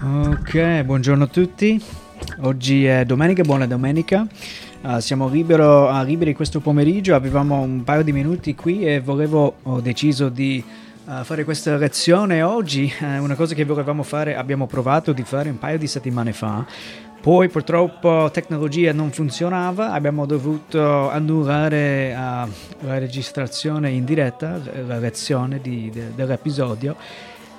Ok, buongiorno a tutti. Oggi è domenica, buona domenica. Uh, siamo libero, uh, liberi questo pomeriggio, avevamo un paio di minuti qui e volevo, ho deciso di uh, fare questa lezione oggi, uh, una cosa che volevamo fare, abbiamo provato di fare un paio di settimane fa, poi purtroppo tecnologia non funzionava, abbiamo dovuto annullare la registrazione in diretta, la lezione di, de, dell'episodio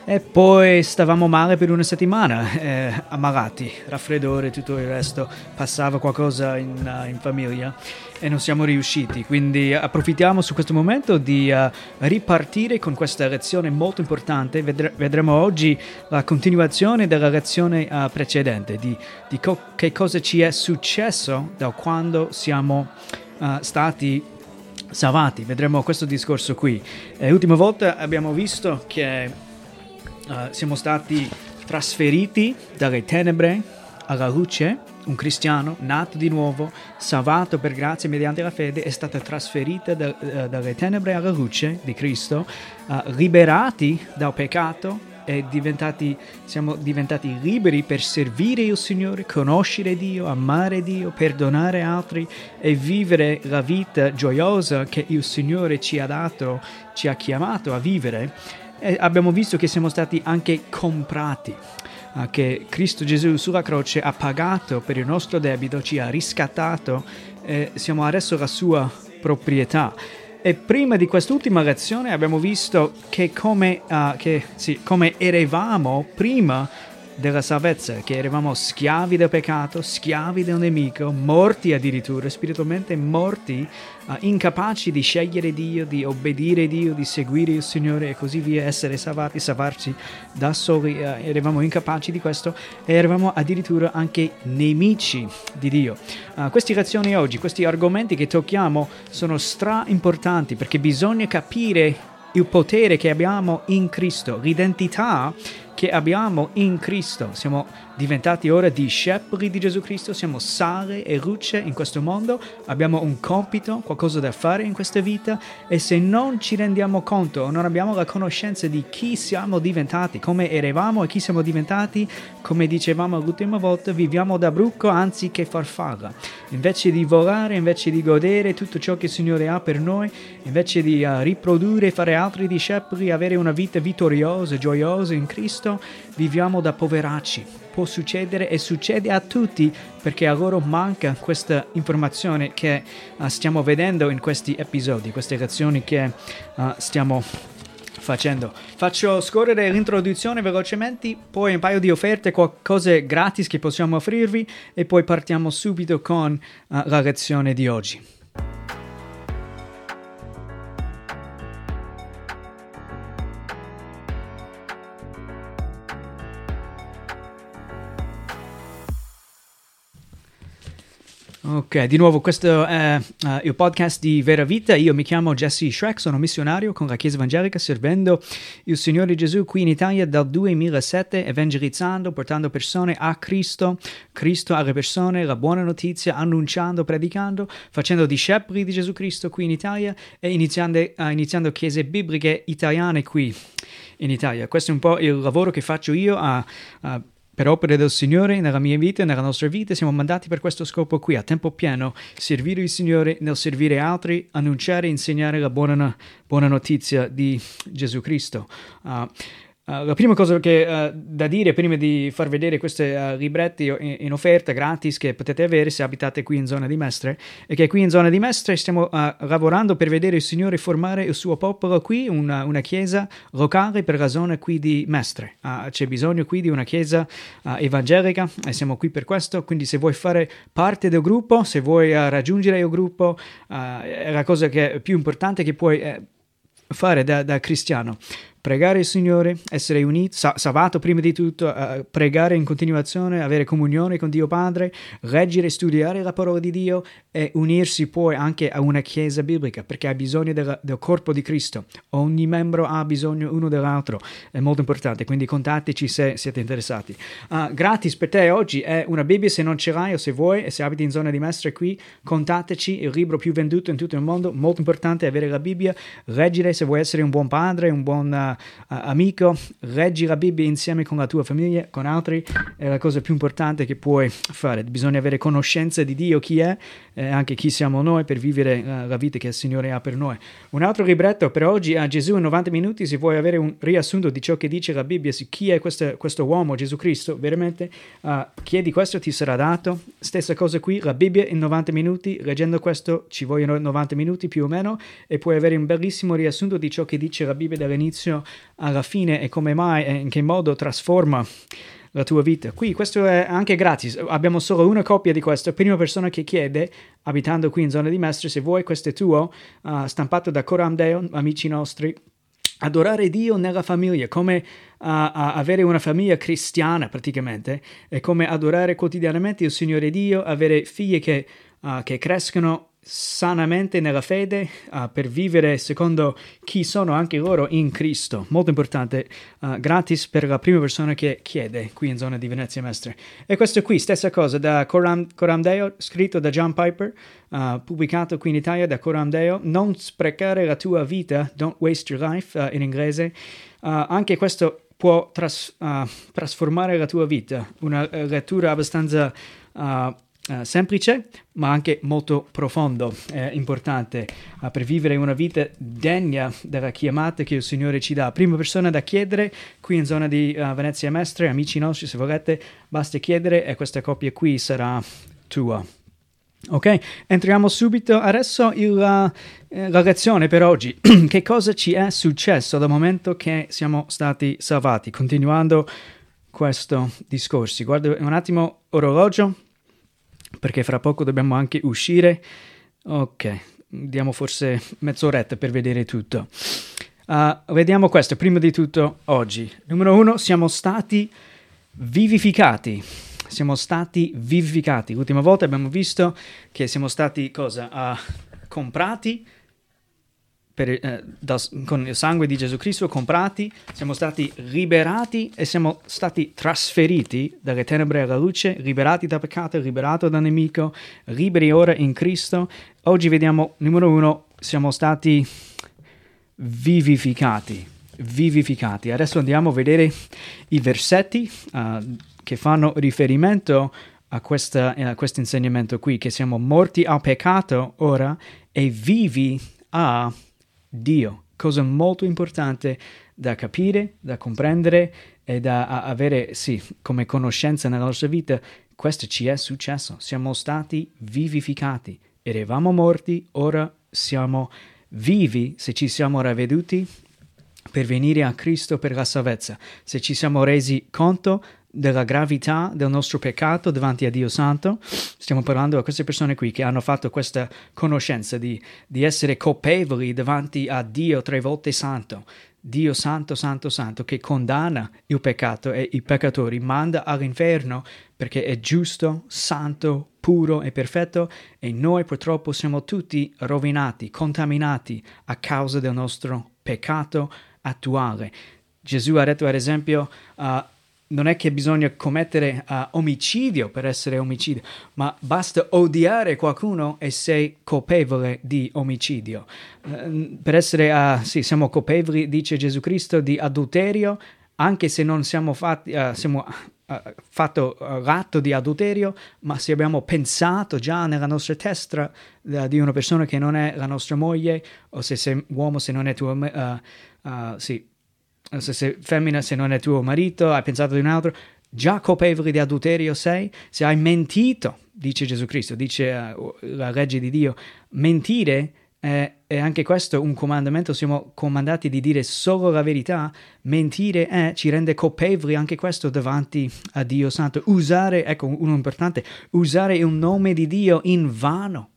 e poi stavamo male per una settimana, eh, ammalati, raffreddore e tutto il resto, passava qualcosa in, uh, in, famiglia e non siamo riusciti. Quindi approfittiamo su questo momento di uh, ripartire con questa lezione molto importante. Vedre- vedremo oggi la continuazione della lezione uh, precedente, di, di co- che cosa ci è successo da quando siamo stati salvati. Vedremo questo discorso qui. l'ultima volta abbiamo visto che uh, siamo stati trasferiti dalle tenebre alla luce, un cristiano nato di nuovo, salvato per grazia mediante la fede, è stato trasferito da, uh, dalle tenebre alla luce di Cristo, uh, liberati dal peccato diventati, siamo diventati liberi per servire il Signore, conoscere Dio, amare Dio, perdonare altri e vivere la vita gioiosa che il Signore ci ha dato, ci ha chiamato a vivere e abbiamo visto che siamo stati anche comprati, uh, che Cristo Gesù sulla croce ha pagato per il nostro debito, ci ha riscattato e siamo adesso la sua proprietà. E prima di quest'ultima lezione abbiamo visto che come, uh, che, sì, come eravamo prima della salvezza, che eravamo schiavi del peccato, schiavi del nemico, morti addirittura, spiritualmente morti, uh, incapaci di scegliere Dio, di obbedire Dio, di seguire il Signore e così via, essere salvati, salvarci da soli, uh, eravamo incapaci di questo e eravamo addirittura anche nemici di Dio. Uh, queste lezioni oggi, questi argomenti che tocchiamo sono stra importanti perché bisogna capire il potere che abbiamo in Cristo, l'identità che abbiamo in Cristo. Siamo diventati ora discepoli di Gesù Cristo, siamo sale e luce in questo mondo, abbiamo un compito, qualcosa da fare in questa vita e se non ci rendiamo conto non abbiamo la conoscenza di chi siamo diventati, come eravamo e chi siamo diventati, come dicevamo l'ultima volta, viviamo da bruco anziché farfalla. Invece di volare, invece di godere tutto ciò che il Signore ha per noi, invece di uh, riprodurre, fare altri discepoli, avere una vita vittoriosa, gioiosa in Cristo, Cristo, viviamo da poveracci. Può succedere e succede a tutti perché a loro manca questa informazione che uh, stiamo vedendo in questi episodi, queste lezioni che uh, stiamo facendo. Faccio scorrere l'introduzione velocemente, poi un paio di offerte, cose gratis che possiamo offrirvi e poi partiamo subito con uh, la lezione di oggi. Ok, di nuovo questo è uh, il podcast di Vera Vita. Io mi chiamo Jesse Shrek, sono missionario con la Chiesa Evangelica servendo il Signore Gesù qui in Italia dal 2007, evangelizzando, portando persone a Cristo, Cristo alle persone, la buona notizia, annunciando, predicando, facendo discepoli di Gesù Cristo qui in Italia e iniziando, uh, iniziando chiese bibliche italiane qui in Italia. Questo è un po' il lavoro che faccio io a, a per opere del Signore, nella mia vita e nella nostra vita, siamo mandati per questo scopo qui, a tempo pieno, servire il Signore nel servire altri, annunciare e insegnare la buona, buona notizia di Gesù Cristo. Uh, Uh, la prima cosa che, uh, da dire prima di far vedere questi uh, libretti in, in, offerta gratis che potete avere se abitate qui in zona di Mestre è che qui in zona di Mestre stiamo lavorando per vedere il Signore formare il suo popolo qui, una, una chiesa locale per la zona qui di Mestre. c'è bisogno qui di una chiesa evangelica e siamo qui per questo, quindi se vuoi fare parte del gruppo, se vuoi raggiungere il gruppo, è la cosa che, più importante che puoi eh, fare da, da cristiano pregare il Signore, essere uniti, salvato prima di tutto, uh, pregare in continuazione, avere comunione con Dio Padre, leggere studiare la parola di Dio e unirsi poi anche a una chiesa biblica perché ha bisogno del, del corpo di Cristo. Ogni membro ha bisogno uno dell'altro, è molto importante, quindi contattici se siete interessati. Uh, gratis per te oggi è una Bibbia se non ce l'hai o se vuoi e se abiti in zona di Mestre qui, contattaci, il libro più venduto in tutto il mondo, molto importante avere la Bibbia, leggere se vuoi essere un buon padre, un buon... Uh, amico, leggi la Bibbia insieme con la tua famiglia, con altri, è la cosa più importante che puoi fare. Bisogna avere conoscenza di Dio, chi è, eh, anche chi siamo noi, per vivere uh, la vita che il Signore ha per noi. Un altro libretto per oggi a Gesù in 90 minuti, se vuoi avere un riassunto di ciò che dice la Bibbia su chi è questo, questo uomo, Gesù Cristo, veramente uh, chiedi questo, ti sarà dato. Stessa cosa qui, la Bibbia in 90 minuti, leggendo questo ci vogliono 90 minuti più o meno e puoi avere un bellissimo riassunto di ciò che dice la Bibbia dall'inizio alla fine e come mai e in che modo trasforma la tua vita. Qui questo è anche gratis, abbiamo solo una copia di questo, prima persona che chiede, abitando qui in zona di Mestre, se vuoi questo è tuo, uh, stampato da Coram Deo, amici nostri, adorare Dio nella famiglia, come uh, avere una famiglia cristiana praticamente, è come adorare quotidianamente il Signore Dio, avere figli che, uh, che crescono sanamente nella fede uh, per vivere secondo chi sono anche loro in Cristo. Molto importante, uh, gratis per la prima persona che chiede qui in zona di Venezia Mestre. E questo qui, stessa cosa, da Coram, Coram Deo, scritto da John Piper, uh, pubblicato qui in Italia da Coram Deo, non sprecare la tua vita, don't waste your life in inglese. anche questo può tras, trasformare la tua vita, una lettura abbastanza Uh, semplice ma anche molto profondo, eh, importante uh, per vivere una vita degna della chiamata che il Signore ci dà. Prima persona da chiedere qui in zona di uh, Venezia Mestre, amici nostri, se volete, basta chiedere e questa coppia qui sarà tua. Ok, entriamo subito adesso la, eh, la lezione per oggi. che cosa ci è successo dal momento che siamo stati salvati? Continuando questo discorso, guarda un attimo orologio perché fra poco dobbiamo anche uscire. Ok, diamo forse mezz'oretta per vedere tutto. Uh, vediamo questo, prima di tutto oggi. Numero uno, siamo stati vivificati. Siamo stati vivificati. L'ultima volta abbiamo visto che siamo stati cosa? Uh, comprati per, eh, da, con il sangue di Gesù Cristo comprati, siamo stati liberati e siamo stati trasferiti dalle tenebre alla luce, liberati da peccato, liberati dal nemico, liberi ora in Cristo. Oggi vediamo, numero uno, siamo stati vivificati, vivificati. Adesso andiamo a vedere i versetti uh, che fanno riferimento a, questa, a questo insegnamento qui, che siamo morti al peccato ora e vivi a Dio, cosa molto importante da capire, da comprendere e da avere, sì, come conoscenza nella nostra vita. Questo ci è successo, siamo stati vivificati, eravamo morti, ora siamo vivi. Se ci siamo ravveduti per venire a Cristo per la salvezza, se ci siamo resi conto della gravità del nostro peccato davanti a Dio Santo. Stiamo parlando a queste persone qui che hanno fatto questa conoscenza di, di essere colpevoli davanti a Dio tre volte santo. Dio santo, santo, santo, che condanna il peccato e i peccatori, manda all'inferno perché è giusto, santo, puro e perfetto e noi purtroppo siamo tutti rovinati, contaminati a causa del nostro peccato attuale. Gesù ha detto ad esempio uh, non è che bisogna commettere uh, omicidio per essere omicidio, ma basta odiare qualcuno e sei colpevole di omicidio. Uh, per essere, uh, sì, siamo colpevoli, dice Gesù Cristo, di adulterio, anche se non siamo fatti, uh, siamo fatto l'atto di adulterio, ma se abbiamo pensato già nella nostra testa di una persona che non è la nostra moglie, o se sei uomo, se non è tuo, sì, se sei femmina, se non è tuo marito, hai pensato di un altro, già colpevole di adulterio sei, se hai mentito, dice Gesù Cristo, dice uh, la legge di Dio, mentire è, è, anche questo un comandamento, siamo comandati di dire solo la verità, mentire è, ci rende colpevoli anche questo davanti a Dio Santo, usare, ecco uno importante, usare il nome di Dio in vano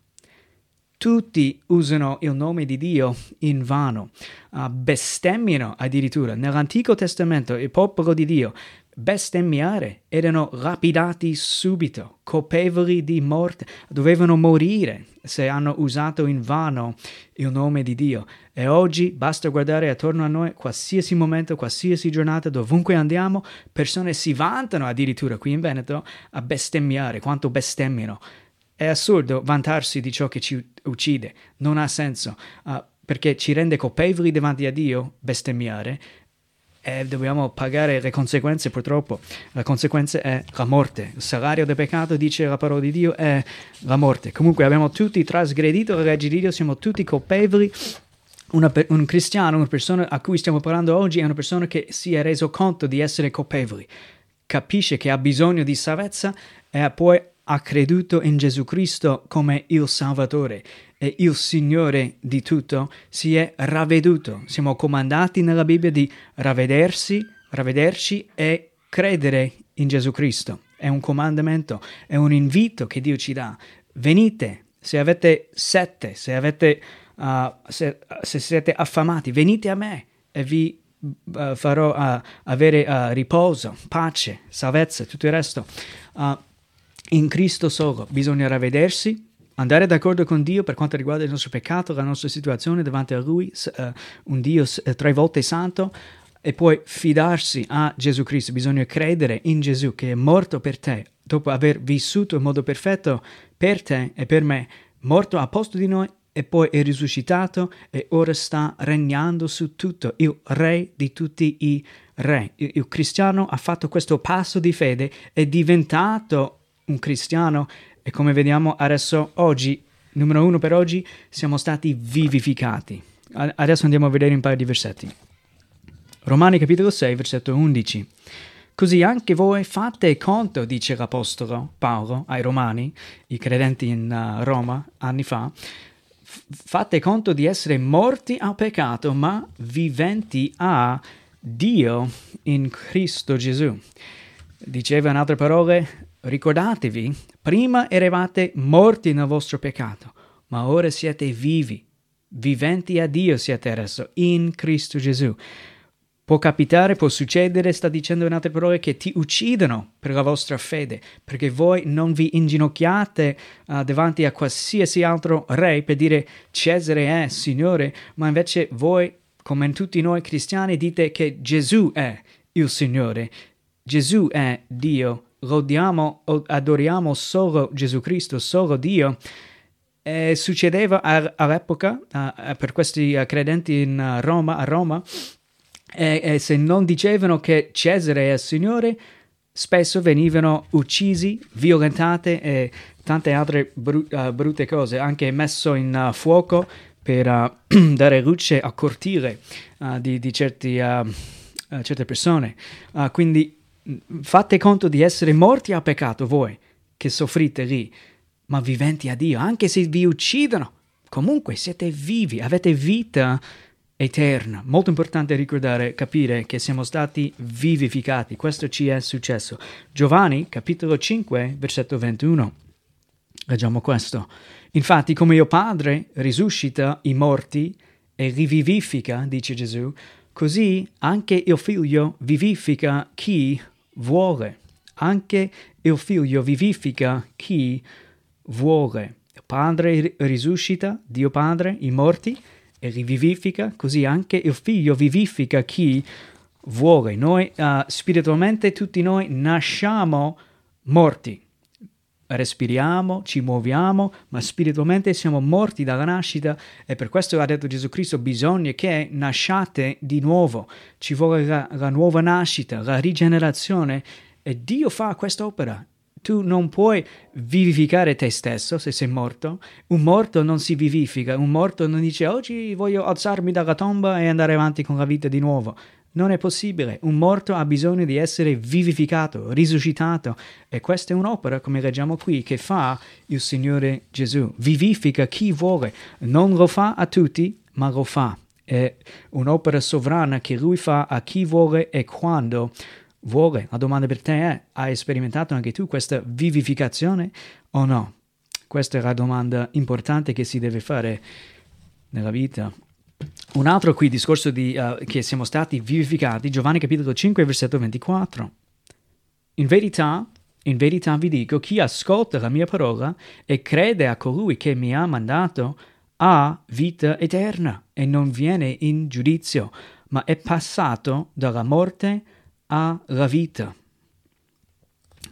tutti usano il nome di Dio in vano, uh, bestemmiano addirittura. Nell'Antico Testamento il popolo di Dio bestemmiare erano lapidati subito, colpevoli di morte, dovevano morire se hanno usato in vano il nome di Dio. E oggi basta guardare attorno a noi, qualsiasi momento, qualsiasi giornata, dovunque andiamo, persone si vantano addirittura qui in Veneto a bestemmiare, quanto bestemmiano. È assurdo vantarsi di ciò che ci uccide, non ha senso, uh, perché ci rende colpevoli davanti a Dio bestemmiare, e dobbiamo pagare le conseguenze purtroppo. La conseguenza è la morte. Il salario del peccato, dice la parola di Dio, è la morte. Comunque abbiamo tutti trasgredito la legge di Dio, siamo tutti colpevoli. Una, un cristiano, una persona a cui stiamo parlando oggi, è una persona che si è reso conto di essere colpevoli, capisce che ha bisogno di salvezza e poi ha creduto in Gesù Cristo come il Salvatore e il Signore di tutto, si è ravveduto. Siamo comandati nella Bibbia di ravvedersi, ravvederci e credere in Gesù Cristo. È un comandamento, è un invito che Dio ci dà. Venite, se avete sette, se, avete, uh, se, se siete affamati, venite a me e vi uh, farò uh, avere riposo, pace, salvezza, tutto il resto in Cristo solo. Bisogna ravvedersi, andare d'accordo con Dio per quanto riguarda il nostro peccato, la nostra situazione davanti a Lui, uh, un Dio uh, tre volte santo, e poi fidarsi a Gesù Cristo. Bisogna credere in Gesù che è morto per te, dopo aver vissuto in modo perfetto per te e per me, morto a posto di noi e poi è risuscitato e ora sta regnando su tutto, il re di tutti i re. Il, il cristiano ha fatto questo passo di fede, è diventato un cristiano e come vediamo adesso oggi, numero uno per oggi, siamo stati vivificati. Adesso andiamo a vedere un paio di versetti. Romani capitolo 6, versetto 11. Così anche voi fate conto, dice l'Apostolo Paolo ai Romani, i credenti in uh, Roma anni fa, fate conto di essere morti al peccato, ma viventi a Dio in Cristo Gesù. Diceva in altre parole, Ricordatevi, prima eravate morti nel vostro peccato, ma ora siete vivi, viventi a Dio siete adesso, in Cristo Gesù. Può capitare, può succedere, sta dicendo in altre parole, che ti uccidono per la vostra fede, perché voi non vi inginocchiate uh, davanti a qualsiasi altro re per dire Cesare è Signore, ma invece voi, come tutti noi cristiani, dite che Gesù è il Signore, Gesù è Dio lodiamo, adoriamo solo Gesù Cristo, solo Dio. E succedeva all'epoca per questi credenti in Roma, a Roma, e, se non dicevano che Cesare è il Signore, spesso venivano uccisi, violentate e tante altre bru- brutte cose, anche messo in fuoco per dare luce al cortile di, di certi, certe persone. quindi fate conto di essere morti a peccato voi che soffrite lì, ma viventi a Dio, anche se vi uccidono. Comunque siete vivi, avete vita eterna. Molto importante ricordare, capire che siamo stati vivificati. Questo ci è successo. Giovanni, capitolo 5, versetto 21. Leggiamo questo. Infatti, come io Padre risuscita i morti e rivivifica, dice Gesù, così anche il Figlio vivifica chi vuole. Anche il figlio vivifica chi vuole. Il Padre risuscita, Dio Padre, i morti e rivivifica, così anche il figlio vivifica chi vuole. Noi uh, spiritualmente tutti noi nasciamo morti. Respiriamo, ci muoviamo, ma spiritualmente siamo morti dalla nascita e per questo ha detto Gesù Cristo bisogna che nasciate di nuovo, ci vuole la, la nuova nascita, la rigenerazione e Dio fa quest'opera. Tu non puoi vivificare te stesso se sei morto. Un morto non si vivifica, un morto non dice oggi voglio alzarmi dalla tomba e andare avanti con la vita di nuovo. Non è possibile, un morto ha bisogno di essere vivificato, risuscitato e questa è un'opera, come leggiamo qui, che fa il Signore Gesù. Vivifica chi vuole, non lo fa a tutti, ma lo fa. È un'opera sovrana che Lui fa a chi vuole e quando vuole. La domanda per te è, hai sperimentato anche tu questa vivificazione o no? Questa è la domanda importante che si deve fare nella vita. Un altro qui discorso di uh, che siamo stati vivificati, Giovanni capitolo 5, versetto 24. In verità, in verità vi dico, chi ascolta la mia parola e crede a colui che mi ha mandato ha vita eterna e non viene in giudizio, ma è passato dalla morte alla vita.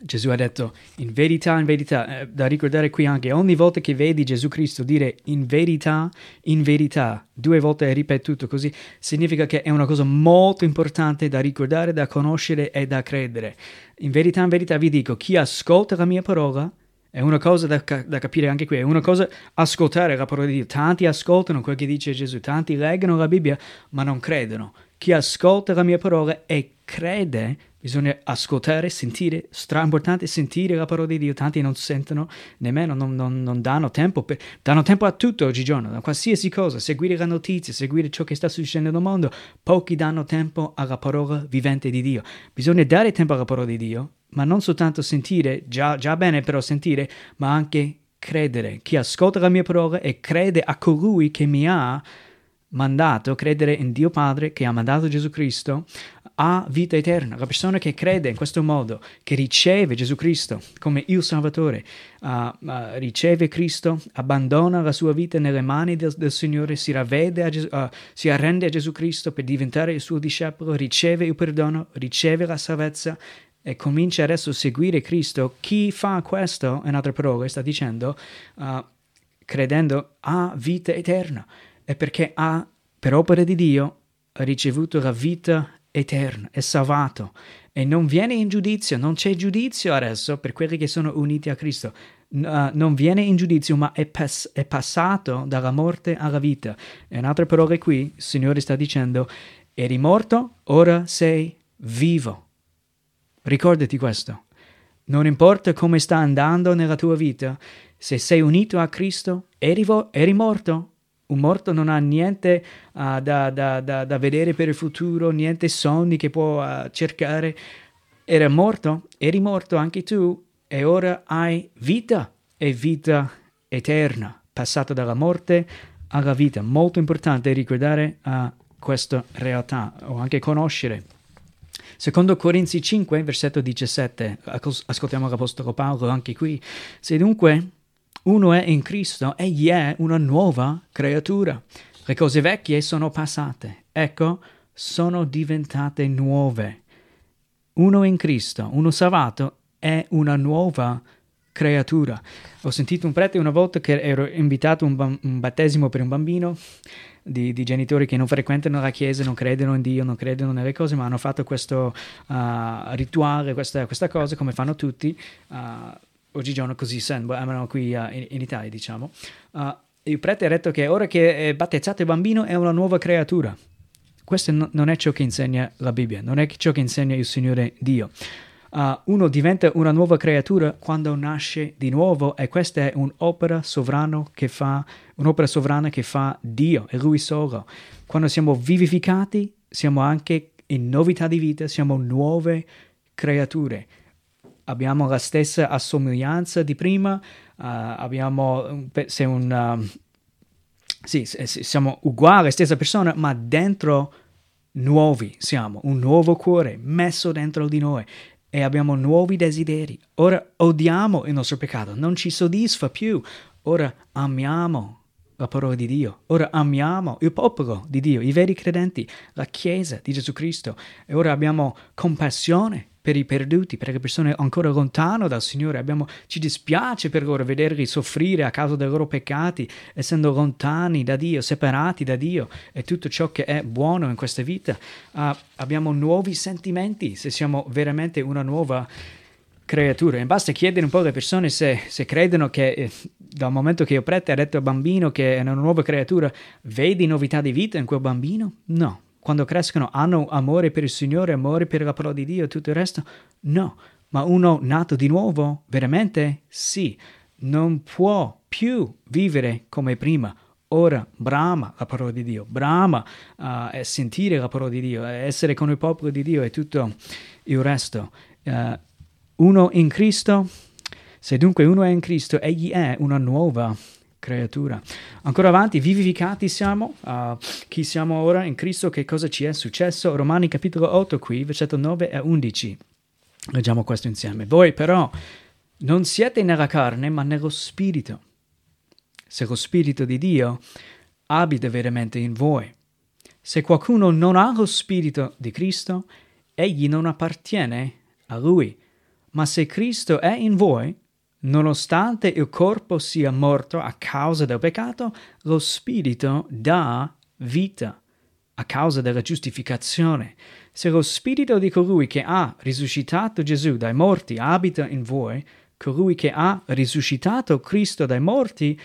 Gesù ha detto in verità, in verità, eh, da ricordare qui anche, ogni volta che vedi Gesù Cristo dire in verità, in verità, due volte ripetuto così, significa che è una cosa molto importante da ricordare, da conoscere e da credere. In verità, in verità vi dico, chi ascolta la mia parola, è una cosa da, da, capire anche qui, è una cosa ascoltare la parola di Dio. Tanti ascoltano quel che dice Gesù, tanti leggono la Bibbia, ma non credono. Chi ascolta la mia parola e crede Bisogna ascoltare, sentire, stra importante sentire la parola di Dio. Tanti non sentono nemmeno, non, non, non danno tempo, per, danno tempo a tutto oggigiorno, a qualsiasi cosa, seguire la notizia, seguire ciò che sta succedendo nel mondo. Pochi danno tempo alla parola vivente di Dio. Bisogna dare tempo alla parola di Dio, ma non soltanto sentire, già, già bene però sentire, ma anche credere. Chi ascolta la mia parola e crede a colui che mi ha mandato, credere in Dio Padre che ha mandato Gesù Cristo, ha vita eterna. La persona che crede in questo modo, che riceve Gesù Cristo come il Salvatore, uh, uh, riceve Cristo, abbandona la sua vita nelle mani del, del Signore, si, Gesù, uh, si arrende a Gesù Cristo per diventare il suo discepolo, riceve il perdono, riceve la salvezza e comincia adesso a seguire Cristo. Chi fa questo, in altre parole, sta dicendo, credendo, ha vita eterna. E perché ha, per opera di Dio, ricevuto la vita eterna, è salvato e non viene in giudizio, non c'è giudizio adesso per quelli che sono uniti a Cristo. Uh, non viene in giudizio, ma è, pas- è, passato dalla morte alla vita. In altre parole qui, il Signore sta dicendo, eri morto, ora sei vivo. Ricordati questo. Non importa come sta andando nella tua vita, se sei unito a Cristo, eri, vo- eri morto, un morto non ha niente uh, da, da, da, da, vedere per il futuro, niente sogni che può uh, cercare. Era morto, eri morto anche tu e ora hai vita e vita eterna, passato dalla morte alla vita. Molto importante ricordare uh, questa realtà o anche conoscere. Secondo Corinzi 5, versetto 17, ascoltiamo l'Apostolo Paolo anche qui. Se dunque uno è in Cristo, egli è una nuova creatura. Le cose vecchie sono passate, ecco, sono diventate nuove. Uno in Cristo, uno salvato, è una nuova creatura. Ho sentito un prete una volta che ero invitato a un, ba- un battesimo per un bambino di, di, genitori che non frequentano la chiesa, non credono in Dio, non credono nelle cose, ma hanno fatto questo uh, rituale, questa, questa, cosa come fanno tutti. Uh, oggigiorno così sembrano qui uh, in, in, Italia, diciamo. Uh, il prete ha detto che ora che è battezzato il bambino è una nuova creatura. Questo no, non è ciò che insegna la Bibbia, non è ciò che insegna il Signore Dio. Uh, uno diventa una nuova creatura quando nasce di nuovo e questa è un'opera, che fa, un'opera sovrana che fa Dio e Lui solo. Quando siamo vivificati siamo anche in novità di vita, siamo nuove creature abbiamo la stessa assomiglianza di prima, uh, abbiamo se un, uh, sì, siamo uguali, stessa persona, ma dentro nuovi siamo, un nuovo cuore messo dentro di noi e abbiamo nuovi desideri. Ora odiamo il nostro peccato, non ci soddisfa più. Ora amiamo la parola di Dio. Ora amiamo il popolo di Dio, i veri credenti, la Chiesa di Gesù Cristo. E ora abbiamo compassione per i perduti, per le persone ancora lontane dal Signore. Abbiamo, ci dispiace per loro vederli soffrire a causa dei loro peccati, essendo lontani da Dio, separati da Dio e tutto ciò che è buono in questa vita. Uh, abbiamo nuovi sentimenti se siamo veramente una nuova creatura. E basta chiedere un po' alle persone se, se credono che eh, dal momento che il prete ha detto al bambino che è una nuova creatura, vedi novità di vita in quel bambino? No quando crescono hanno amore per il Signore, amore per la parola di Dio e tutto il resto? No, ma uno nato di nuovo, veramente sì, non può più vivere come prima. Ora brama la parola di Dio, brama uh, sentire la parola di Dio, essere con il popolo di Dio e tutto il resto. Uh, uno in Cristo, se dunque uno è in Cristo, egli è una nuova creatura. Ancora avanti, vivificati siamo, uh, chi siamo ora in Cristo, che cosa ci è successo? Romani capitolo 8 qui, versetto 9 e 11. Leggiamo questo insieme. Voi però non siete nella carne, ma nello Spirito. Se lo Spirito di Dio abita veramente in voi. Se qualcuno non ha lo Spirito di Cristo, egli non appartiene a Lui. Ma se Cristo è in voi, nonostante il corpo sia morto a causa del peccato, lo spirito dà vita a causa della giustificazione. Se lo spirito di colui che ha risuscitato Gesù dai morti abita in voi, colui che ha risuscitato Cristo dai morti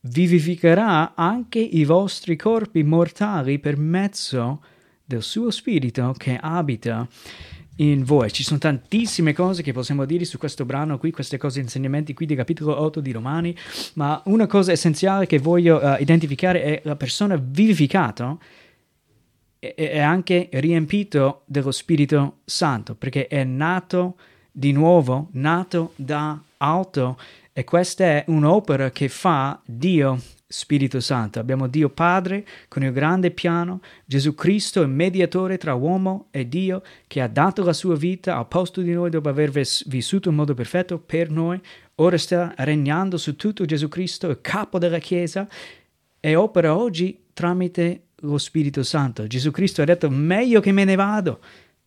vivificherà anche i vostri corpi mortali per mezzo del suo spirito che abita in voi. Ci sono tantissime cose che possiamo dire su questo brano qui, queste cose, insegnamenti qui di capitolo 8 di Romani, ma una cosa essenziale che voglio uh, identificare è la persona vivificata è anche riempito dello Spirito Santo, perché è nato di nuovo, nato da alto, e questa è un'opera che fa Dio Spirito Santo. Abbiamo Dio Padre con il grande piano, Gesù Cristo, il mediatore tra uomo e Dio, che ha dato la sua vita al posto di noi dopo aver vissuto in modo perfetto per noi, ora sta regnando su tutto Gesù Cristo, il capo della Chiesa, e opera oggi tramite lo Spirito Santo. Gesù Cristo ha detto meglio che me ne vado,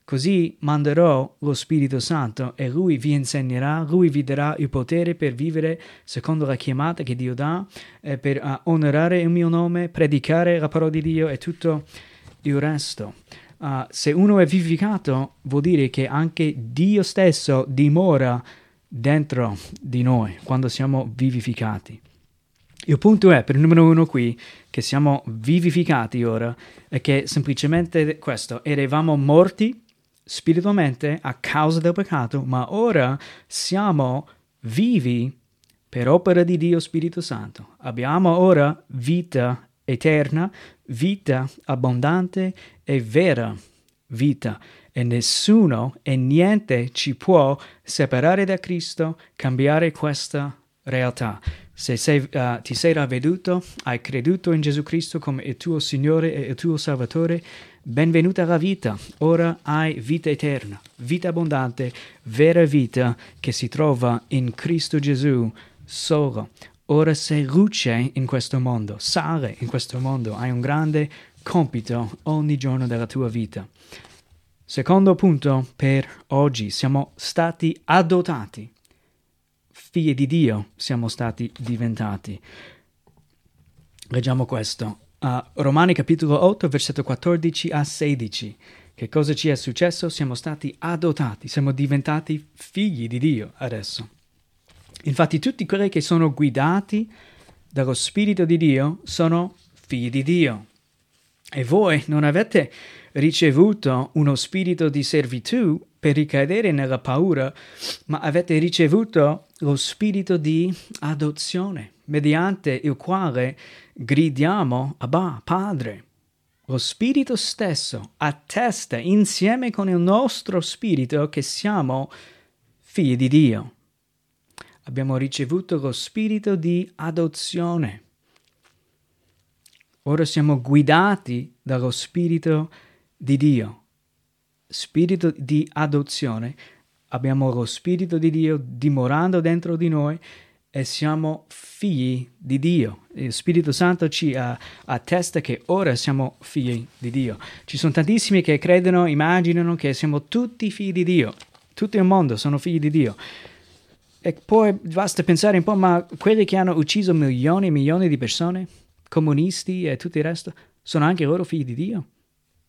così manderò lo Spirito Santo e lui vi insegnerà, lui vi darà il potere per vivere secondo la chiamata che Dio dà, eh, per uh, onorare il mio nome, predicare la parola di Dio e tutto il resto. Uh, se uno è vivificato vuol dire che anche Dio stesso dimora dentro di noi quando siamo vivificati. Il punto è, per il numero uno qui, che siamo vivificati ora, è che semplicemente questo, eravamo morti spiritualmente a causa del peccato, ma ora siamo vivi per opera di Dio Spirito Santo. Abbiamo ora vita eterna, vita abbondante e vera vita e nessuno e niente ci può separare da Cristo, cambiare questa realtà. Se sei, uh, ti sei ravveduto, hai creduto in Gesù Cristo come il tuo Signore e il tuo Salvatore, benvenuta alla vita. Ora hai vita eterna, vita abbondante, vera vita che si trova in Cristo Gesù solo. Ora sei luce in questo mondo, sale in questo mondo, hai un grande compito ogni giorno della tua vita. Secondo punto per oggi, siamo stati adottati figli di Dio siamo stati diventati. Leggiamo questo. Uh, Romani capitolo 8, versetto 14 a 16. Che cosa ci è successo? Siamo stati adottati, siamo diventati figli di Dio adesso. Infatti tutti quelli che sono guidati dallo Spirito di Dio sono figli di Dio. E voi non avete ricevuto uno spirito di servitù per ricadere nella paura, ma avete ricevuto lo spirito di adozione, mediante il quale gridiamo Abba, Padre. Lo spirito stesso attesta insieme con il nostro spirito che siamo figli di Dio. Abbiamo ricevuto lo spirito di adozione. Ora siamo guidati dallo spirito di Dio spirito di adozione, abbiamo lo spirito di Dio dimorando dentro di noi e siamo figli di Dio. Il Spirito Santo ci attesta che ora siamo figli di Dio. Ci sono tantissimi che credono, immaginano che siamo tutti figli di Dio. Tutto il mondo sono figli di Dio. E poi basta pensare un po', ma quelli che hanno ucciso milioni e milioni di persone, comunisti e tutto il resto, sono anche loro figli di Dio?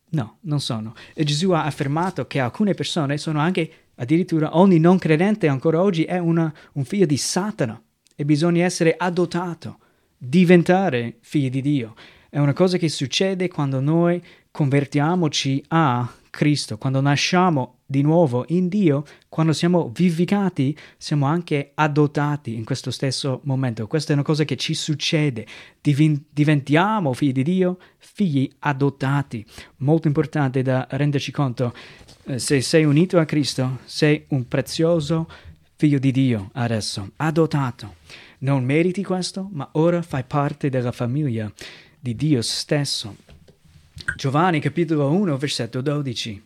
No, non sono. E Gesù ha affermato che alcune persone sono anche, addirittura ogni non credente ancora oggi è una, un figlio di Satana e bisogna essere adottato, diventare figli di Dio. È una cosa che succede quando noi convertiamoci a Cristo, quando nasciamo di nuovo in Dio, quando siamo vivificati, siamo anche adottati in questo stesso momento. Questa è una cosa che ci succede. diventiamo figli di Dio, figli adottati. Molto importante da renderci conto. Eh, se sei unito a Cristo, sei un prezioso figlio di Dio adesso, adottato. Non meriti questo, ma ora fai parte della famiglia di Dio stesso. Giovanni capitolo 1 versetto 12.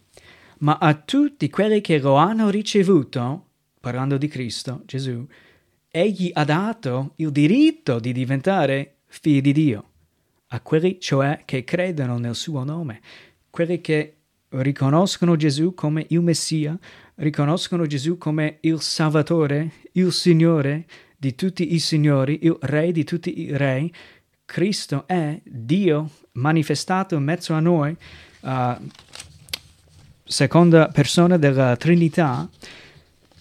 Ma a tutti quelli che lo hanno ricevuto, parlando di Cristo, Gesù, egli ha dato il diritto di diventare figli di Dio, a quelli cioè che credono nel suo nome, quelli che riconoscono Gesù come il Messia, riconoscono Gesù come il Salvatore, il Signore di tutti i signori, il Re di tutti i re, Cristo è Dio manifestato in mezzo a noi, uh, seconda persona della Trinità,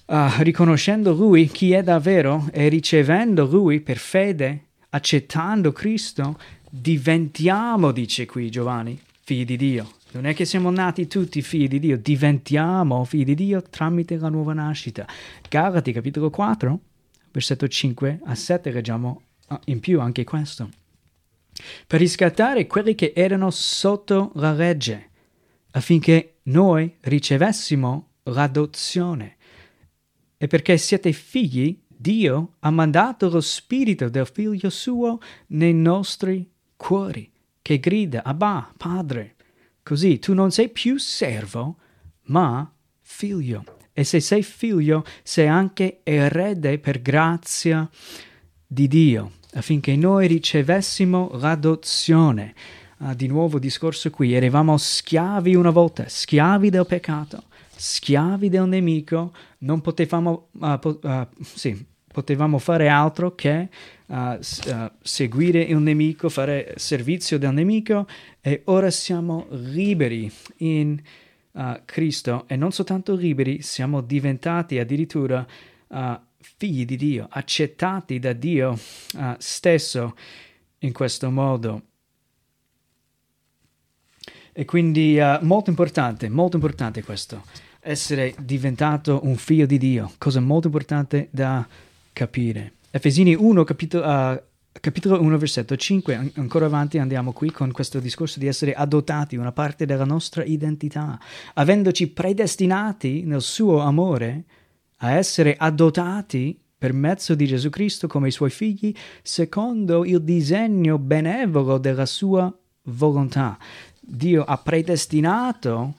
uh, riconoscendo Lui chi è davvero e ricevendo Lui per fede, accettando Cristo, diventiamo, dice qui Giovanni, figli di Dio. Non è che siamo nati tutti figli di Dio, diventiamo figli di Dio tramite la nuova nascita. Galati capitolo 4, versetto 5 a 7, leggiamo ah, in più anche questo. Per riscattare quelli che erano sotto la legge, affinché noi ricevessimo l'adozione. E perché siete figli, Dio ha mandato lo spirito del figlio suo nei nostri cuori, che grida, Abba, Padre. Così tu non sei più servo, ma figlio. E se sei figlio, sei anche erede per grazia di Dio, affinché noi ricevessimo l'adozione. Ah, di nuovo discorso qui, eravamo schiavi una volta, schiavi del peccato, schiavi del nemico, non potevamo, uh, po- uh, sì, potevamo fare altro che uh, seguire il nemico, fare servizio del nemico e ora siamo liberi in Cristo. E non soltanto liberi, siamo diventati addirittura figli di Dio, accettati da Dio stesso in questo modo. E quindi molto importante, molto importante questo essere diventato un figlio di Dio, cosa molto importante da capire. Efesini 1, capitolo, uh, capitolo 1, versetto 5, An- ancora avanti andiamo qui con questo discorso di essere adottati, una parte della nostra identità, avendoci predestinati nel suo amore a essere adottati per mezzo di Gesù Cristo come i suoi figli, secondo il disegno benevolo della sua volontà. Dio ha predestinato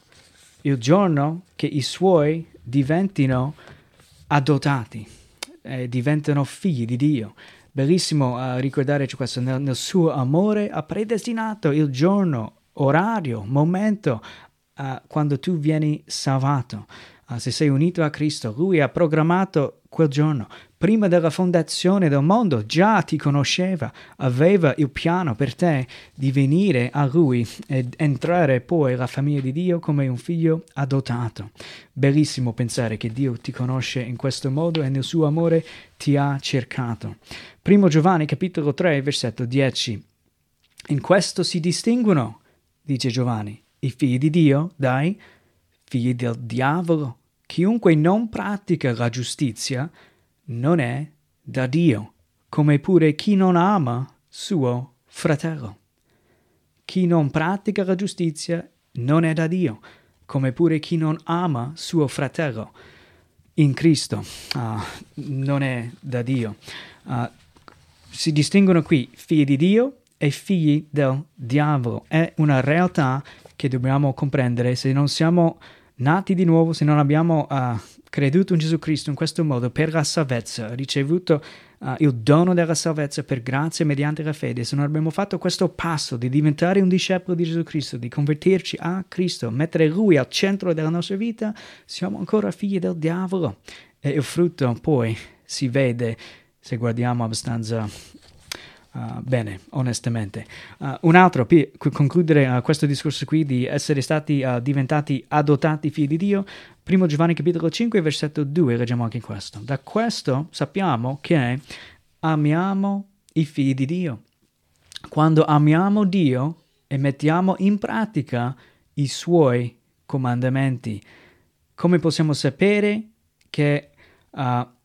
il giorno che i suoi diventino adottati, eh, diventano figli di Dio. Bellissimo uh, ricordarci questo, nel, nel, suo amore ha predestinato il giorno, orario, momento uh, quando tu vieni salvato. Uh, se sei unito a Cristo, Lui ha programmato quel giorno. Prima della fondazione del mondo già ti conosceva, aveva il piano per te di venire a Lui ed entrare poi nella famiglia di Dio come un figlio adottato. Bellissimo pensare che Dio ti conosce in questo modo e nel suo amore ti ha cercato. Primo Giovanni capitolo 3 versetto 10. In questo si distinguono, dice Giovanni, i figli di Dio dai figli del diavolo. Chiunque non pratica la giustizia non è da Dio, come pure chi non ama suo fratello. Chi non pratica la giustizia non è da Dio, come pure chi non ama suo fratello in Cristo uh, non è da Dio. Uh, si distinguono qui figli di Dio e figli del diavolo. È una realtà che dobbiamo comprendere se non siamo nati di nuovo, se non abbiamo uh, creduto in Gesù Cristo in questo modo per la salvezza, ricevuto uh, il dono della salvezza per grazia mediante la fede, se non abbiamo fatto questo passo di diventare un discepolo di Gesù Cristo, di convertirci a Cristo, mettere Lui al centro della nostra vita, siamo ancora figli del diavolo. E il frutto poi si vede se guardiamo abbastanza Uh, bene, onestamente. Uh, un altro, per concludere uh, questo discorso qui di essere stati diventati adottati figli di Dio, primo Giovanni capitolo 5, versetto 2, leggiamo anche questo. Da questo sappiamo che amiamo i figli di Dio. Quando amiamo Dio e mettiamo in pratica i suoi comandamenti. Come possiamo sapere che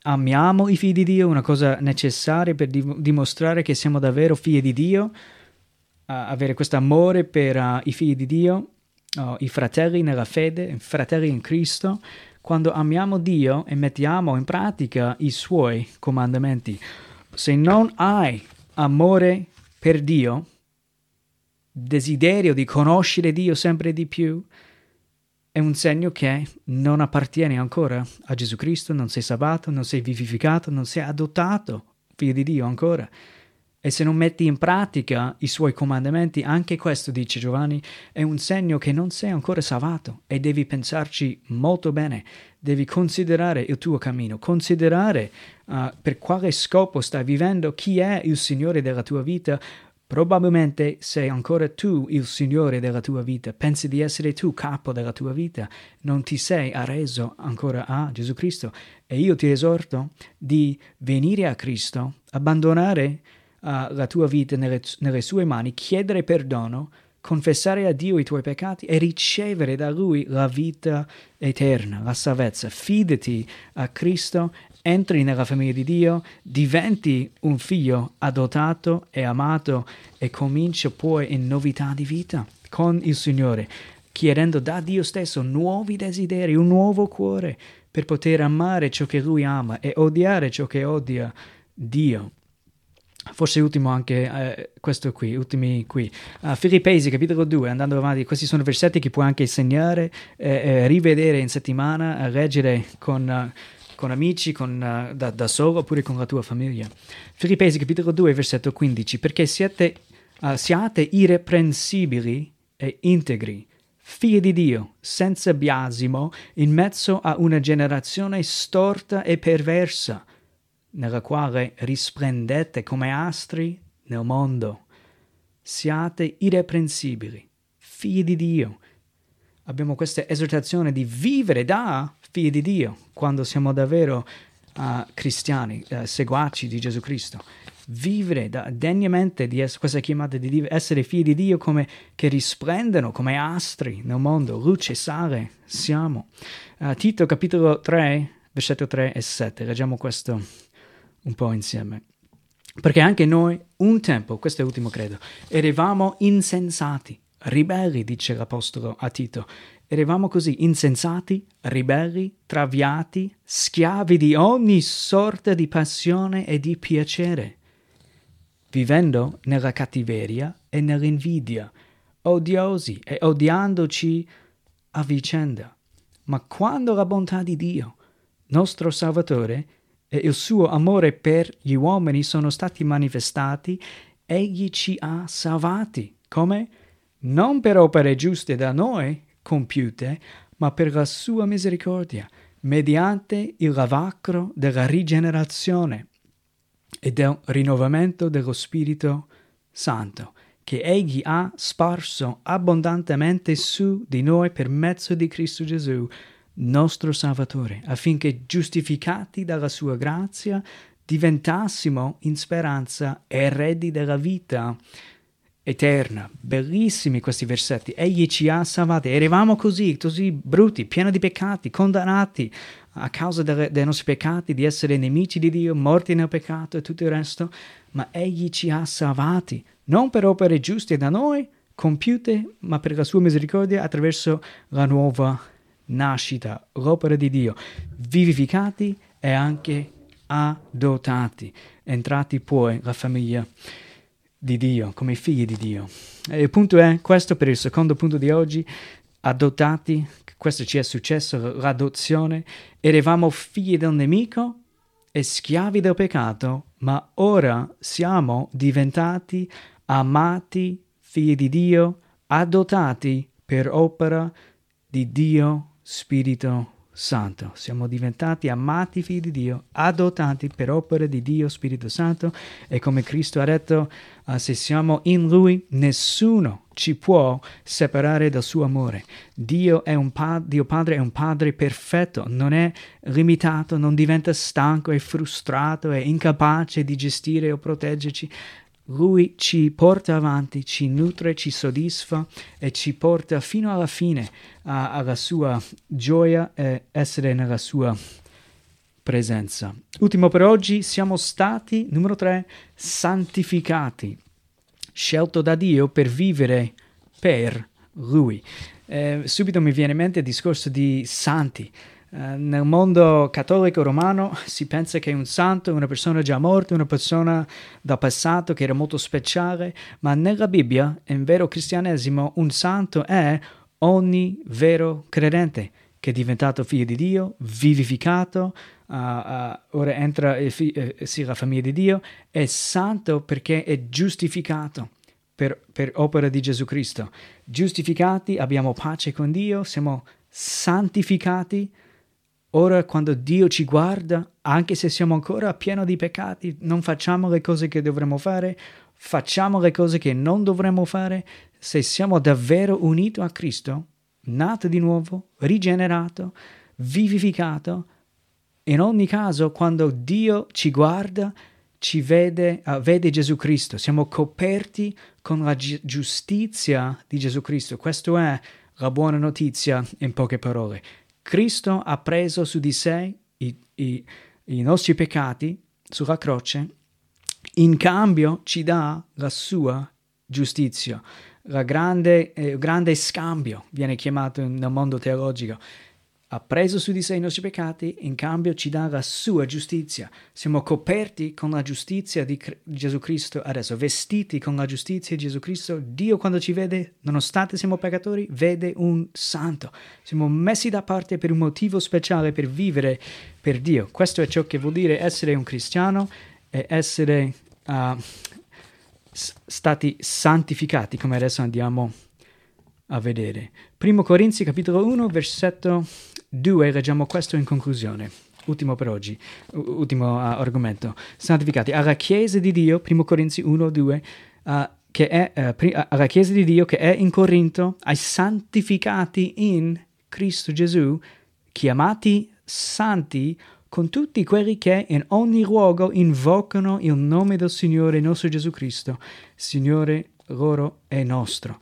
amiamo i figli di Dio, una cosa necessaria per di- dimostrare che siamo davvero figli di Dio, avere questo amore per uh, i figli di Dio, uh, i fratelli nella fede, i fratelli in Cristo, quando amiamo Dio e mettiamo in pratica i suoi comandamenti. Se non hai amore per Dio, desiderio di conoscere Dio sempre di più, è un segno che non appartieni ancora a Gesù Cristo, non sei salvato, non sei vivificato, non sei adottato, figlio di Dio ancora. e se non metti in pratica i suoi comandamenti, anche questo, dice Giovanni, è un segno che non sei ancora salvato e devi pensarci molto bene, devi considerare il tuo cammino, considerare uh, per quale scopo stai vivendo, chi è il Signore della tua vita, Probabilmente sei ancora tu il Signore della tua vita, pensi di essere tu capo della tua vita, non ti sei arreso ancora a Gesù Cristo e io ti esorto di venire a Cristo, abbandonare uh, la tua vita nelle, nelle sue mani, chiedere perdono, confessare a Dio i tuoi peccati e ricevere da Lui la vita eterna, la salvezza. Fidati a Cristo entri nella famiglia di Dio, diventi un figlio adottato e amato e cominci poi in novità di vita con il Signore, chiedendo da Dio stesso nuovi desideri, un nuovo cuore per poter amare ciò che Lui ama e odiare ciò che odia Dio. Forse ultimo anche eh, questo qui, ultimi qui. Uh, Filippesi capitolo 2, andando avanti, questi sono versetti che puoi anche segnare, eh, eh, rivedere in settimana, leggere con... Uh, con amici, con, uh, da, da, solo oppure con la tua famiglia. Filippesi capitolo 2 versetto 15, perché siete, uh, siate irreprensibili e integri, figli di Dio, senza biasimo, in mezzo a una generazione storta e perversa, nella quale risplendete come astri nel mondo. Siate irreprensibili, figli di Dio. Abbiamo questa esortazione di vivere da figli di Dio, quando siamo davvero uh, cristiani, uh, seguaci di Gesù Cristo. Vivere da, degnamente di essere, questa chiamata di essere figli di Dio come che risplendono come astri nel mondo, luce sale siamo. Uh, Tito capitolo 3, versetto 3 e 7, leggiamo questo un po' insieme. Perché anche noi, un tempo, questo è l'ultimo credo, eravamo insensati, ribelli, dice l'Apostolo a Tito, Eravamo così insensati, ribelli, traviati, schiavi di ogni sorta di passione e di piacere, vivendo nella cattiveria e nell'invidia, odiosi e odiandoci a vicenda. Ma quando la bontà di Dio, nostro Salvatore, e il suo amore per gli uomini sono stati manifestati, egli ci ha salvati. Come? Non per opere giuste da noi, compiute, ma per la sua misericordia, mediante il lavacro della rigenerazione e del rinnovamento dello Spirito Santo, che Egli ha sparso abbondantemente su di noi per mezzo di Cristo Gesù, nostro Salvatore, affinché giustificati dalla sua grazia diventassimo in speranza eredi della vita eterna. Bellissimi questi versetti. Egli ci ha salvati. Eravamo così, così brutti, pieni di peccati, condannati a causa delle, dei nostri peccati, di essere nemici di Dio, morti nel peccato e tutto il resto. Ma Egli ci ha salvati, non per opere giuste da noi, compiute, ma per la sua misericordia attraverso la nuova nascita, l'opera di Dio, vivificati e anche adottati, entrati poi la famiglia di Dio, come figli di Dio. E il punto è questo per il secondo punto di oggi, adottati, questo ci è successo, l'adozione, eravamo figli del nemico e schiavi del peccato, ma ora siamo diventati amati figli di Dio, adottati per opera di Dio Spirito Santo. Siamo diventati amati figli di Dio, adottati per opere di Dio Spirito Santo e come Cristo ha detto, uh, se siamo in Lui, nessuno ci può separare dal suo amore. Dio, è un pa- Dio Padre è un Padre perfetto, non è limitato, non diventa stanco e frustrato e incapace di gestire o proteggerci. Lui ci porta avanti, ci nutre, ci soddisfa e ci porta fino alla fine a, alla sua gioia e essere nella sua presenza. Ultimo per oggi, siamo stati, numero tre, santificati, scelto da Dio per vivere per Lui. Eh, subito mi viene in mente il discorso di santi. Eh, nel mondo cattolico romano si pensa che un santo è una persona già morta, una persona da passato che era molto speciale, ma nella Bibbia, in vero cristianesimo, un santo è ogni vero credente che è diventato figlio di Dio, vivificato, uh, uh, ora entra fi- eh, sì, la famiglia di Dio, è santo perché è giustificato per, per opera di Gesù Cristo. Giustificati, abbiamo pace con Dio, siamo santificati. Ora quando Dio ci guarda, anche se siamo ancora pieni di peccati, non facciamo le cose che dovremmo fare, facciamo le cose che non dovremmo fare, se siamo davvero uniti a Cristo, nato di nuovo, rigenerato, vivificato, in ogni caso quando Dio ci guarda, ci vede, uh, vede Gesù Cristo, siamo coperti con la gi- giustizia di Gesù Cristo. Questa è la buona notizia in poche parole. Cristo ha preso su di sé i, i, i nostri peccati sulla croce, in cambio ci dà la sua giustizia. La grande, eh, grande scambio viene chiamato nel mondo teologico ha preso su di sé i nostri peccati, in cambio ci dà la sua giustizia. Siamo coperti con la giustizia di Gesù Cristo adesso, vestiti con la giustizia di Gesù Cristo. Dio quando ci vede, nonostante siamo peccatori, vede un santo. Siamo messi da parte per un motivo speciale, per vivere per Dio. Questo è ciò che vuol dire essere un cristiano e essere uh, stati santificati, come adesso andiamo a vedere. Primo Corinzi capitolo 1, versetto 2, leggiamo questo in conclusione. Ultimo per oggi, ultimo uh, argomento. Santificati alla Chiesa di Dio, primo Corinzi 1, 2, uh, che è, uh, pri- alla Chiesa di Dio che è in Corinto, ai santificati in Cristo Gesù, chiamati santi con tutti quelli che in ogni luogo invocano il nome del Signore nostro Gesù Cristo, Signore loro e nostro.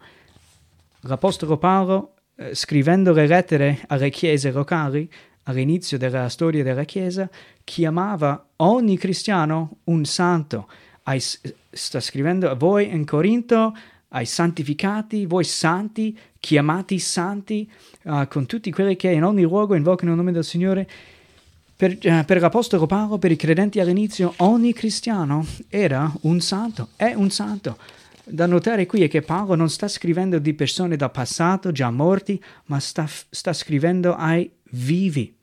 L'Apostolo Paolo eh, scrivendo le lettere alle chiese locali, all'inizio della storia della Chiesa, chiamava ogni cristiano un santo. Ai, sta scrivendo a voi in Corinto, ai santificati, voi santi, chiamati santi, uh, con tutti quelli che in ogni luogo invocano il nome del Signore. Per, uh, per, l'Apostolo Paolo, per i credenti all'inizio, ogni cristiano era un santo, è un santo. Da notare qui è che Paolo non sta scrivendo di persone del passato già morti, ma sta, sta scrivendo ai vivi.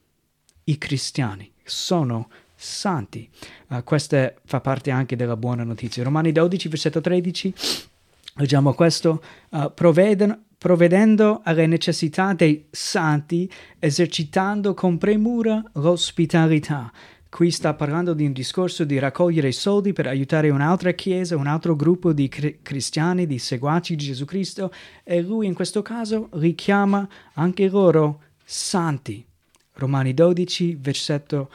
I cristiani sono santi. Uh, questa fa parte anche della buona notizia. Romani 12, versetto 13, leggiamo questo. Uh, provvedendo alle necessità dei santi, esercitando con premura l'ospitalità. Qui sta parlando di un discorso di raccogliere soldi per aiutare un'altra chiesa, un altro gruppo di cri- cristiani, di seguaci di Gesù Cristo, e lui in questo caso richiama anche loro santi. Romani 12, versetto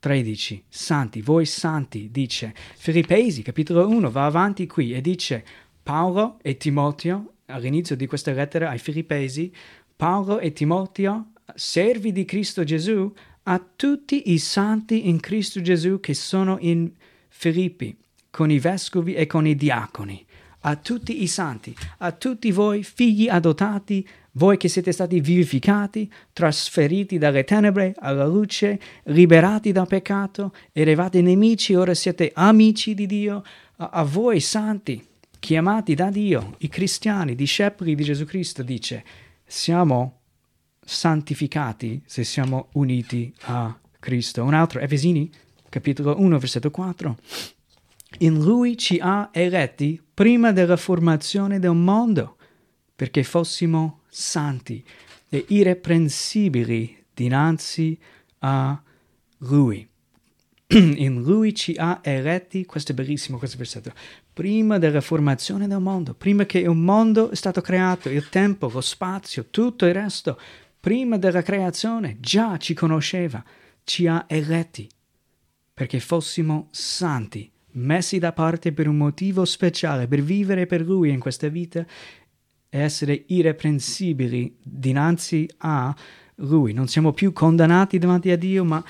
13. Santi, voi santi, dice. Filippesi, capitolo 1, va avanti qui e dice Paolo e Timoteo, all'inizio di questa lettera ai Filippesi, Paolo e Timoteo, servi di Cristo Gesù, a tutti i santi in Cristo Gesù che sono in Filippi, con i vescovi e con i diaconi, a tutti i santi, a tutti voi figli adottati, voi che siete stati vivificati, trasferiti dalle tenebre alla luce, liberati dal peccato, eravate nemici, ora siete amici di Dio, a, a voi santi, chiamati da Dio, i cristiani, discepoli di Gesù Cristo, dice, siamo santificati se siamo uniti a Cristo. Un altro, Efesini, capitolo 1, versetto 4. In lui ci ha eletti prima della formazione del mondo, perché fossimo santi e irreprensibili dinanzi a lui. In lui ci ha eletti, questo è bellissimo questo versetto, prima della formazione del mondo, prima che il mondo è stato creato, il tempo, lo spazio, tutto il resto, prima della creazione già ci conosceva, ci ha eletti perché fossimo santi, messi da parte per un motivo speciale, per vivere per Lui in questa vita e essere irreprensibili dinanzi a Lui. Non siamo più condannati davanti a Dio, ma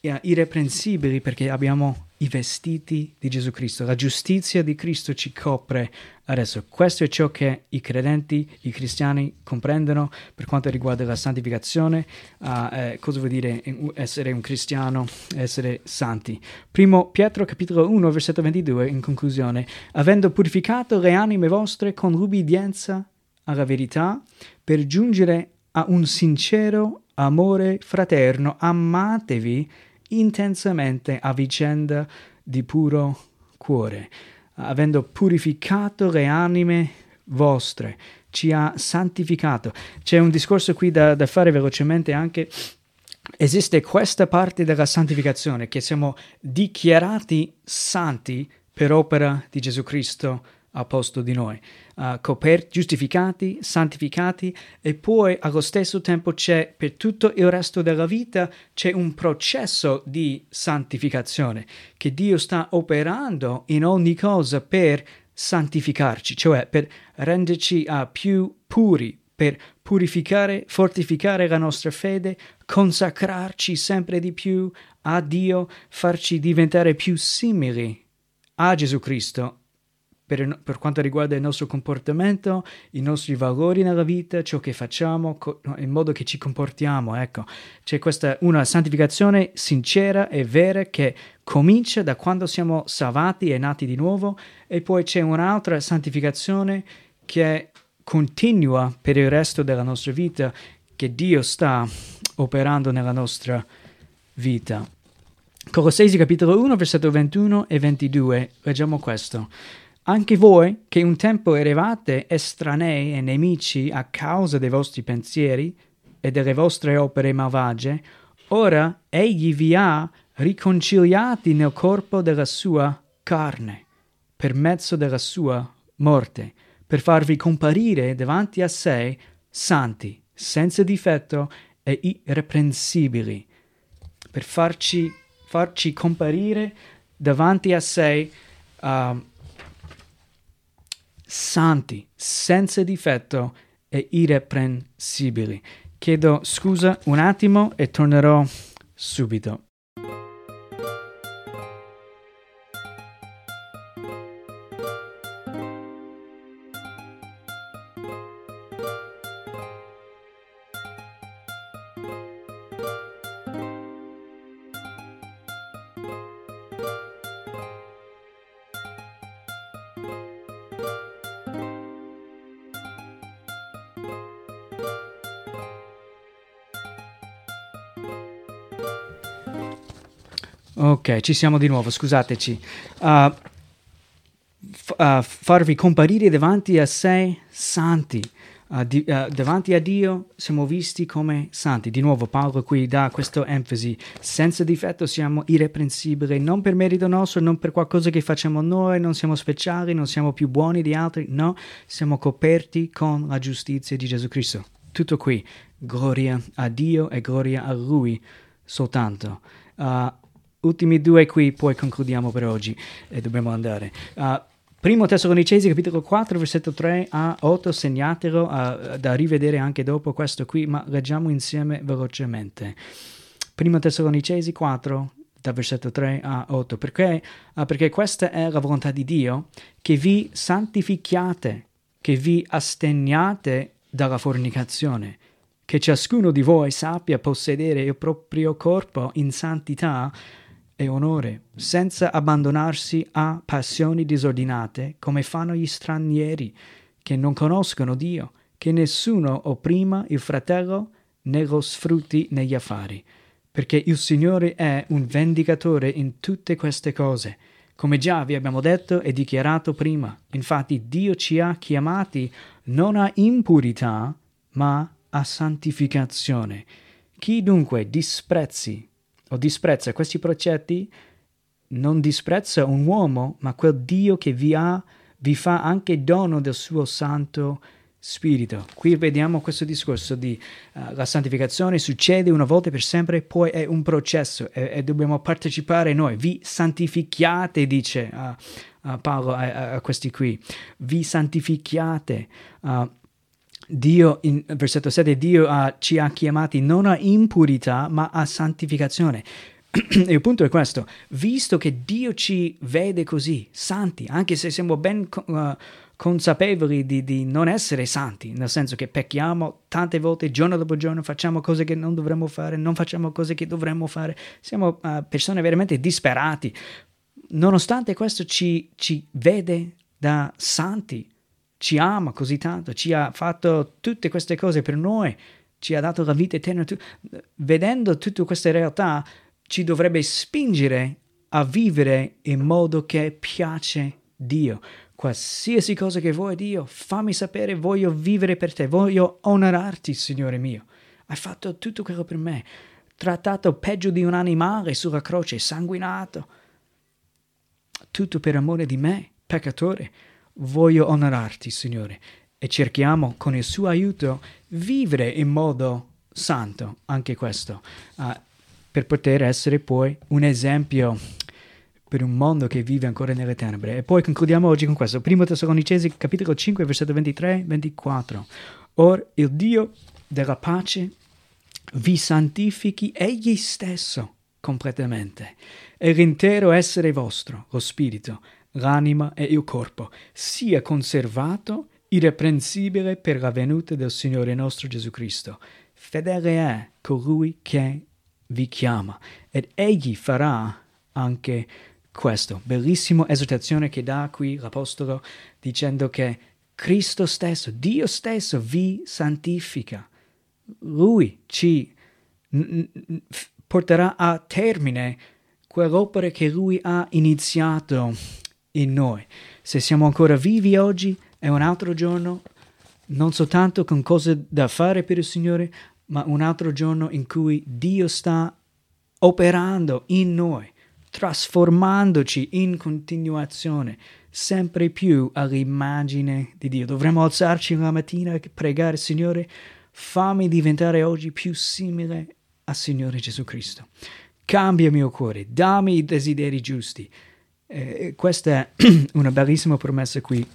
irreprensibili perché abbiamo i vestiti di Gesù Cristo. La giustizia di Cristo ci copre adesso. Questo è ciò che i credenti, i cristiani comprendono per quanto riguarda la santificazione. Uh, eh, cosa vuol dire essere un cristiano, essere santi? Primo Pietro capitolo 1 versetto 22 in conclusione. Avendo purificato le anime vostre con l'ubbidienza alla verità per giungere a un sincero amore fraterno, amatevi intensamente a vicenda di puro cuore, avendo purificato le anime vostre, ci ha santificato. C'è un discorso qui da, da fare velocemente anche esiste questa parte della santificazione, che siamo dichiarati santi per opera di Gesù Cristo a posto di noi, uh, coperti, giustificati, santificati e poi allo stesso tempo c'è per tutto il resto della vita c'è un processo di santificazione che Dio sta operando in ogni cosa per santificarci, cioè per renderci uh, più puri, per purificare, fortificare la nostra fede, consacrarci sempre di più a Dio, farci diventare più simili a Gesù Cristo per, per, quanto riguarda il nostro comportamento, i nostri valori nella vita, ciò che facciamo, co- in modo che ci comportiamo. Ecco, c'è questa una santificazione sincera e vera che comincia da quando siamo salvati e nati di nuovo, e poi c'è un'altra santificazione che continua per il resto della nostra vita, che Dio sta operando nella nostra vita. Colossesi capitolo 1, versetto 21 e 22, leggiamo questo. Anche voi, che un tempo eravate estranei e nemici a causa dei vostri pensieri e delle vostre opere malvagie, ora egli vi ha riconciliati nel corpo della sua carne, per mezzo della sua morte, per farvi comparire davanti a sé santi, senza difetto e irreprensibili, per farci, farci comparire davanti a sé uh, santi, senza difetto e irreprensibili. Chiedo scusa un attimo e tornerò subito. Ok, ci siamo di nuovo, scusateci. Uh, f- uh, farvi comparire davanti a sé santi. Uh, di, davanti a Dio siamo visti come santi. Di nuovo Paolo qui dà questa enfasi. Senza difetto siamo irreprensibili, non per merito nostro, non per qualcosa che facciamo noi, non siamo speciali, non siamo più buoni di altri, no, siamo coperti con la giustizia di Gesù Cristo. Tutto qui. Gloria a Dio e gloria a Lui soltanto. Uh, ultimi due qui, poi concludiamo per oggi e dobbiamo andare. Uh, Primo Tessalonicesi capitolo 4 versetto 3 a 8, segnatelo uh, da rivedere anche dopo questo qui, ma leggiamo insieme velocemente. Primo Tessalonicesi 4 da versetto 3 a 8, perché, uh, perché questa è la volontà di Dio, che vi santifichiate, che vi asteniate dalla fornicazione, che ciascuno di voi sappia possedere il proprio corpo in santità e onore, senza abbandonarsi a passioni disordinate come fanno gli stranieri che non conoscono Dio, che nessuno opprima il fratello né lo sfrutti negli affari, perché il Signore è un vendicatore in tutte queste cose. Come già vi abbiamo detto e dichiarato prima, infatti Dio ci ha chiamati non a impurità, ma a santificazione. Chi dunque disprezzi o disprezza questi precetti, non disprezza un uomo, ma quel Dio che vi ha, vi fa anche dono del suo Santo Spirito. Qui vediamo questo discorso di uh, la santificazione succede una volta per sempre, poi è un processo e, e dobbiamo partecipare noi. Vi santificate, dice uh, uh, Paolo a, a, questi qui. Vi santificate. Dio, in versetto 7, Dio uh, ci ha chiamati non a impurità, ma a santificazione. e il punto è questo, visto che Dio ci vede così, santi, anche se siamo ben uh, consapevoli di, di, non essere santi, nel senso che pecchiamo tante volte, giorno dopo giorno, facciamo cose che non dovremmo fare, non facciamo cose che dovremmo fare, siamo uh, persone veramente disperati. Nonostante questo ci, ci vede da santi, ci ama così tanto, ci ha fatto tutte queste cose per noi, ci ha dato la vita eterna. Vedendo tutte queste realtà, ci dovrebbe spingere a vivere in modo che piace Dio. Qualsiasi cosa che vuoi Dio, fammi sapere, voglio vivere per te, voglio onorarti, Signore mio. Hai fatto tutto quello per me, trattato peggio di un animale sulla croce, sanguinato. Tutto per amore di me, peccatore. Voglio onorarti, Signore, e cerchiamo con il suo aiuto vivere in modo santo, anche questo, uh, per poter essere poi un esempio per un mondo che vive ancora nelle tenebre. E poi concludiamo oggi con questo. Primo Tessalonicesi capitolo 5 versetto 23-24. Or il Dio della pace vi santifichi egli stesso completamente e l'intero essere vostro, lo spirito, l'anima e il corpo, sia conservato irreprensibile per la venuta del Signore nostro Gesù Cristo. Fedele è colui che vi chiama ed egli farà anche questo. Bellissima esortazione che dà qui l'Apostolo dicendo che Cristo stesso, Dio stesso vi santifica. Lui ci porterà a termine quell'opera che Lui ha iniziato in noi. Se siamo ancora vivi oggi, è un altro giorno, non soltanto con cose da fare per il Signore, ma un altro giorno in cui Dio sta operando in noi, trasformandoci in continuazione, sempre più all'immagine di Dio. Dovremmo alzarci la mattina e pregare, Signore, fammi diventare oggi più simile al Signore Gesù Cristo. Cambia il mio cuore, dammi i desideri giusti. Eh, questa è una bellissima promessa qui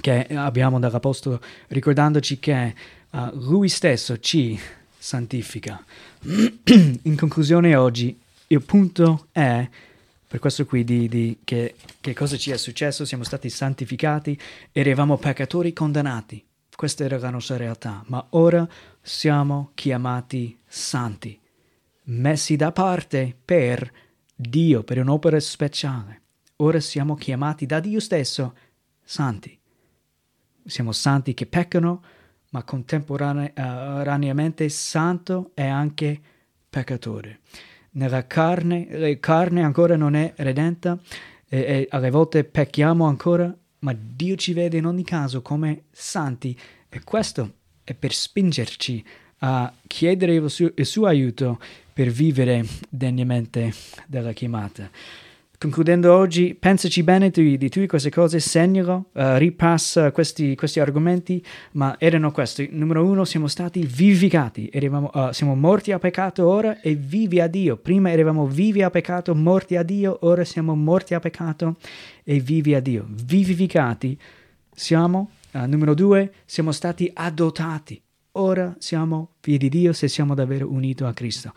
che abbiamo dall'Apostolo, ricordandoci che uh, Lui stesso ci santifica. In conclusione oggi, il punto è, per questo qui, di, di che, che cosa ci è successo, siamo stati santificati, eravamo peccatori condannati. Questa era la nostra realtà, ma ora siamo chiamati santi, messi da parte per Dio, per un'opera speciale. Ora siamo chiamati da Dio stesso santi. Siamo santi che peccano, ma contemporaneamente santo è anche peccatore. Nella carne, la carne ancora non è redenta e, e alle volte pecchiamo ancora, ma Dio ci vede in ogni caso come santi e questo è per spingerci a chiedere il suo, il suo aiuto per vivere degnamente della chiamata. Concludendo oggi, pensaci bene di, di tutte queste cose, segnalo, uh, ripassa questi, questi, argomenti, ma erano questi. Numero uno, siamo stati vivificati, eravamo, uh, siamo morti a peccato ora e vivi a Dio. Prima eravamo vivi a peccato, morti a Dio, ora siamo morti a peccato e vivi a Dio. Vivificati siamo, uh, numero due, siamo stati adottati. Ora siamo figli di Dio se siamo davvero uniti a Cristo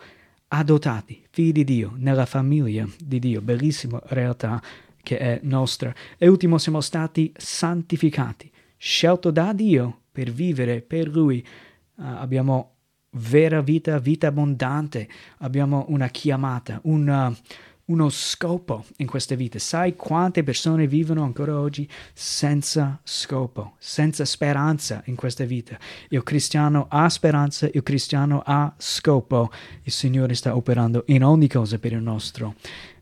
adottati, figli di Dio, nella famiglia di Dio, bellissima realtà che è nostra. E ultimo, siamo stati santificati, scelto da Dio per vivere per Lui. Uh, abbiamo vera vita, vita abbondante, abbiamo una chiamata, una, uno scopo in queste vite. Sai quante persone vivono ancora oggi senza scopo, senza speranza in queste vite? Il cristiano ha speranza, il cristiano ha scopo. Il Signore sta operando in ogni cosa per il nostro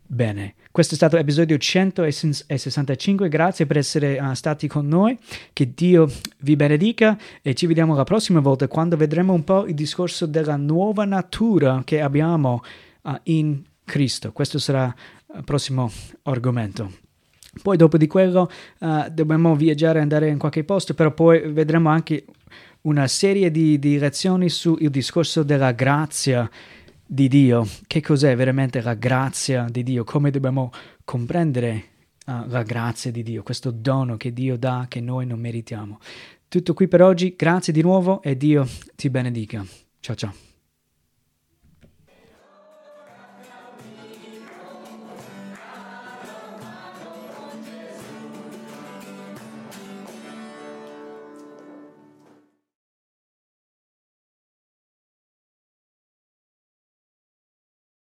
bene. Questo è stato l'episodio 165, grazie per essere uh, stati con noi, che Dio vi benedica e ci vediamo la prossima volta quando vedremo un po' il discorso della nuova natura che abbiamo uh, in Cristo. Questo sarà il prossimo argomento. Poi dopo di quello uh, dobbiamo viaggiare e andare in qualche posto, però poi vedremo anche una serie di, di lezioni sul discorso della grazia di Dio. Che cos'è veramente la grazia di Dio? Come dobbiamo comprendere uh, la grazia di Dio, questo dono che Dio dà che noi non meritiamo. Tutto qui per oggi, grazie di nuovo e Dio ti benedica. Ciao ciao.